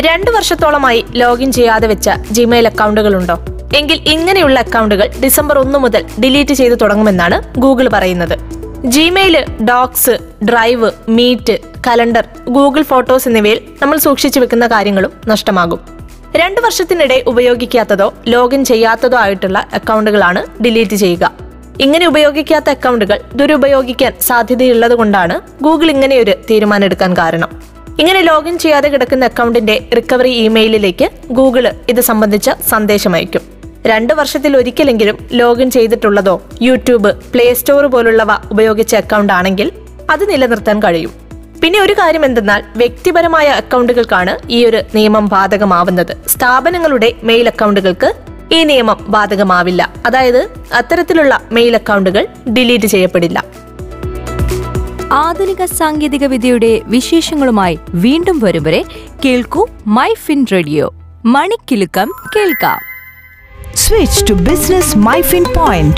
രണ്ടു വർഷത്തോളമായി ലോഗിൻ ചെയ്യാതെ വെച്ച ജിമെയിൽ അക്കൗണ്ടുകളുണ്ടോ? എങ്കിൽ ഇങ്ങനെയുള്ള അക്കൗണ്ടുകൾ ഡിസംബർ ഒന്ന് മുതൽ ഡിലീറ്റ് ചെയ്തു തുടങ്ങുമെന്നാണ് ഗൂഗിൾ പറയുന്നത്. Gmail Docs Drive Meet Calendar Google Photos എന്നിവയിൽ നമ്മൾ സൂക്ഷിച്ചു വെക്കുന്ന കാര്യങ്ങളും നഷ്ടമാകും. രണ്ടു വർഷത്തിനിടെ ഉപയോഗിക്കാത്തതോ ലോഗിൻ ചെയ്യാത്തതോ ആയിട്ടുള്ള അക്കൗണ്ടുകളാണ് ഡിലീറ്റ് ചെയ്യുക. ഇങ്ങനെ ഉപയോഗിക്കാത്ത അക്കൗണ്ടുകൾ ദുരുപയോഗിക്കാൻ സാധ്യതയുള്ളതുകൊണ്ടാണ് ഗൂഗിൾ ഇങ്ങനെയൊരു തീരുമാനം എടുക്കാൻ കാരണം. ഇങ്ങനെ ലോഗിൻ ചെയ്യാതെ കിടക്കുന്ന അക്കൗണ്ടിന്റെ റിക്കവറി ഇമെയിലിലേക്ക് ഗൂഗിൾ ഇത് സംബന്ധിച്ച സന്ദേശം അയക്കും. രണ്ട് വർഷത്തിൽ ഒരിക്കലെങ്കിലും ലോഗിൻ ചെയ്തിട്ടുള്ളതോ യൂട്യൂബ് പ്ലേ സ്റ്റോർ പോലുള്ളവ ഉപയോഗിച്ച അക്കൗണ്ട് ആണെങ്കിൽ അത് നിലനിർത്താൻ കഴിയും. പിന്നെ ഒരു കാര്യം എന്തെന്നാൽ വ്യക്തിപരമായ അക്കൗണ്ടുകൾക്കാണ് ഈ ഒരു നിയമം ബാധകമാവുന്നത്. സ്ഥാപനങ്ങളുടെ മെയിൽ അക്കൗണ്ടുകൾക്ക് ഈ നിയമം ബാധകമാവില്ല. അതായത് അത്തരത്തിലുള്ള മെയിൽ അക്കൗണ്ടുകൾ ഡിലീറ്റ് ചെയ്യപ്പെടില്ല. ആധുനിക സാങ്കേതിക വിദ്യയുടെ വിശേഷങ്ങളുമായി വീണ്ടും വരും വരെ കേൾക്കൂ മൈ ഫിൻ റേഡിയോ മണിക്കിലുക്കം കേൾക്കാം. Switch to business My Fin Point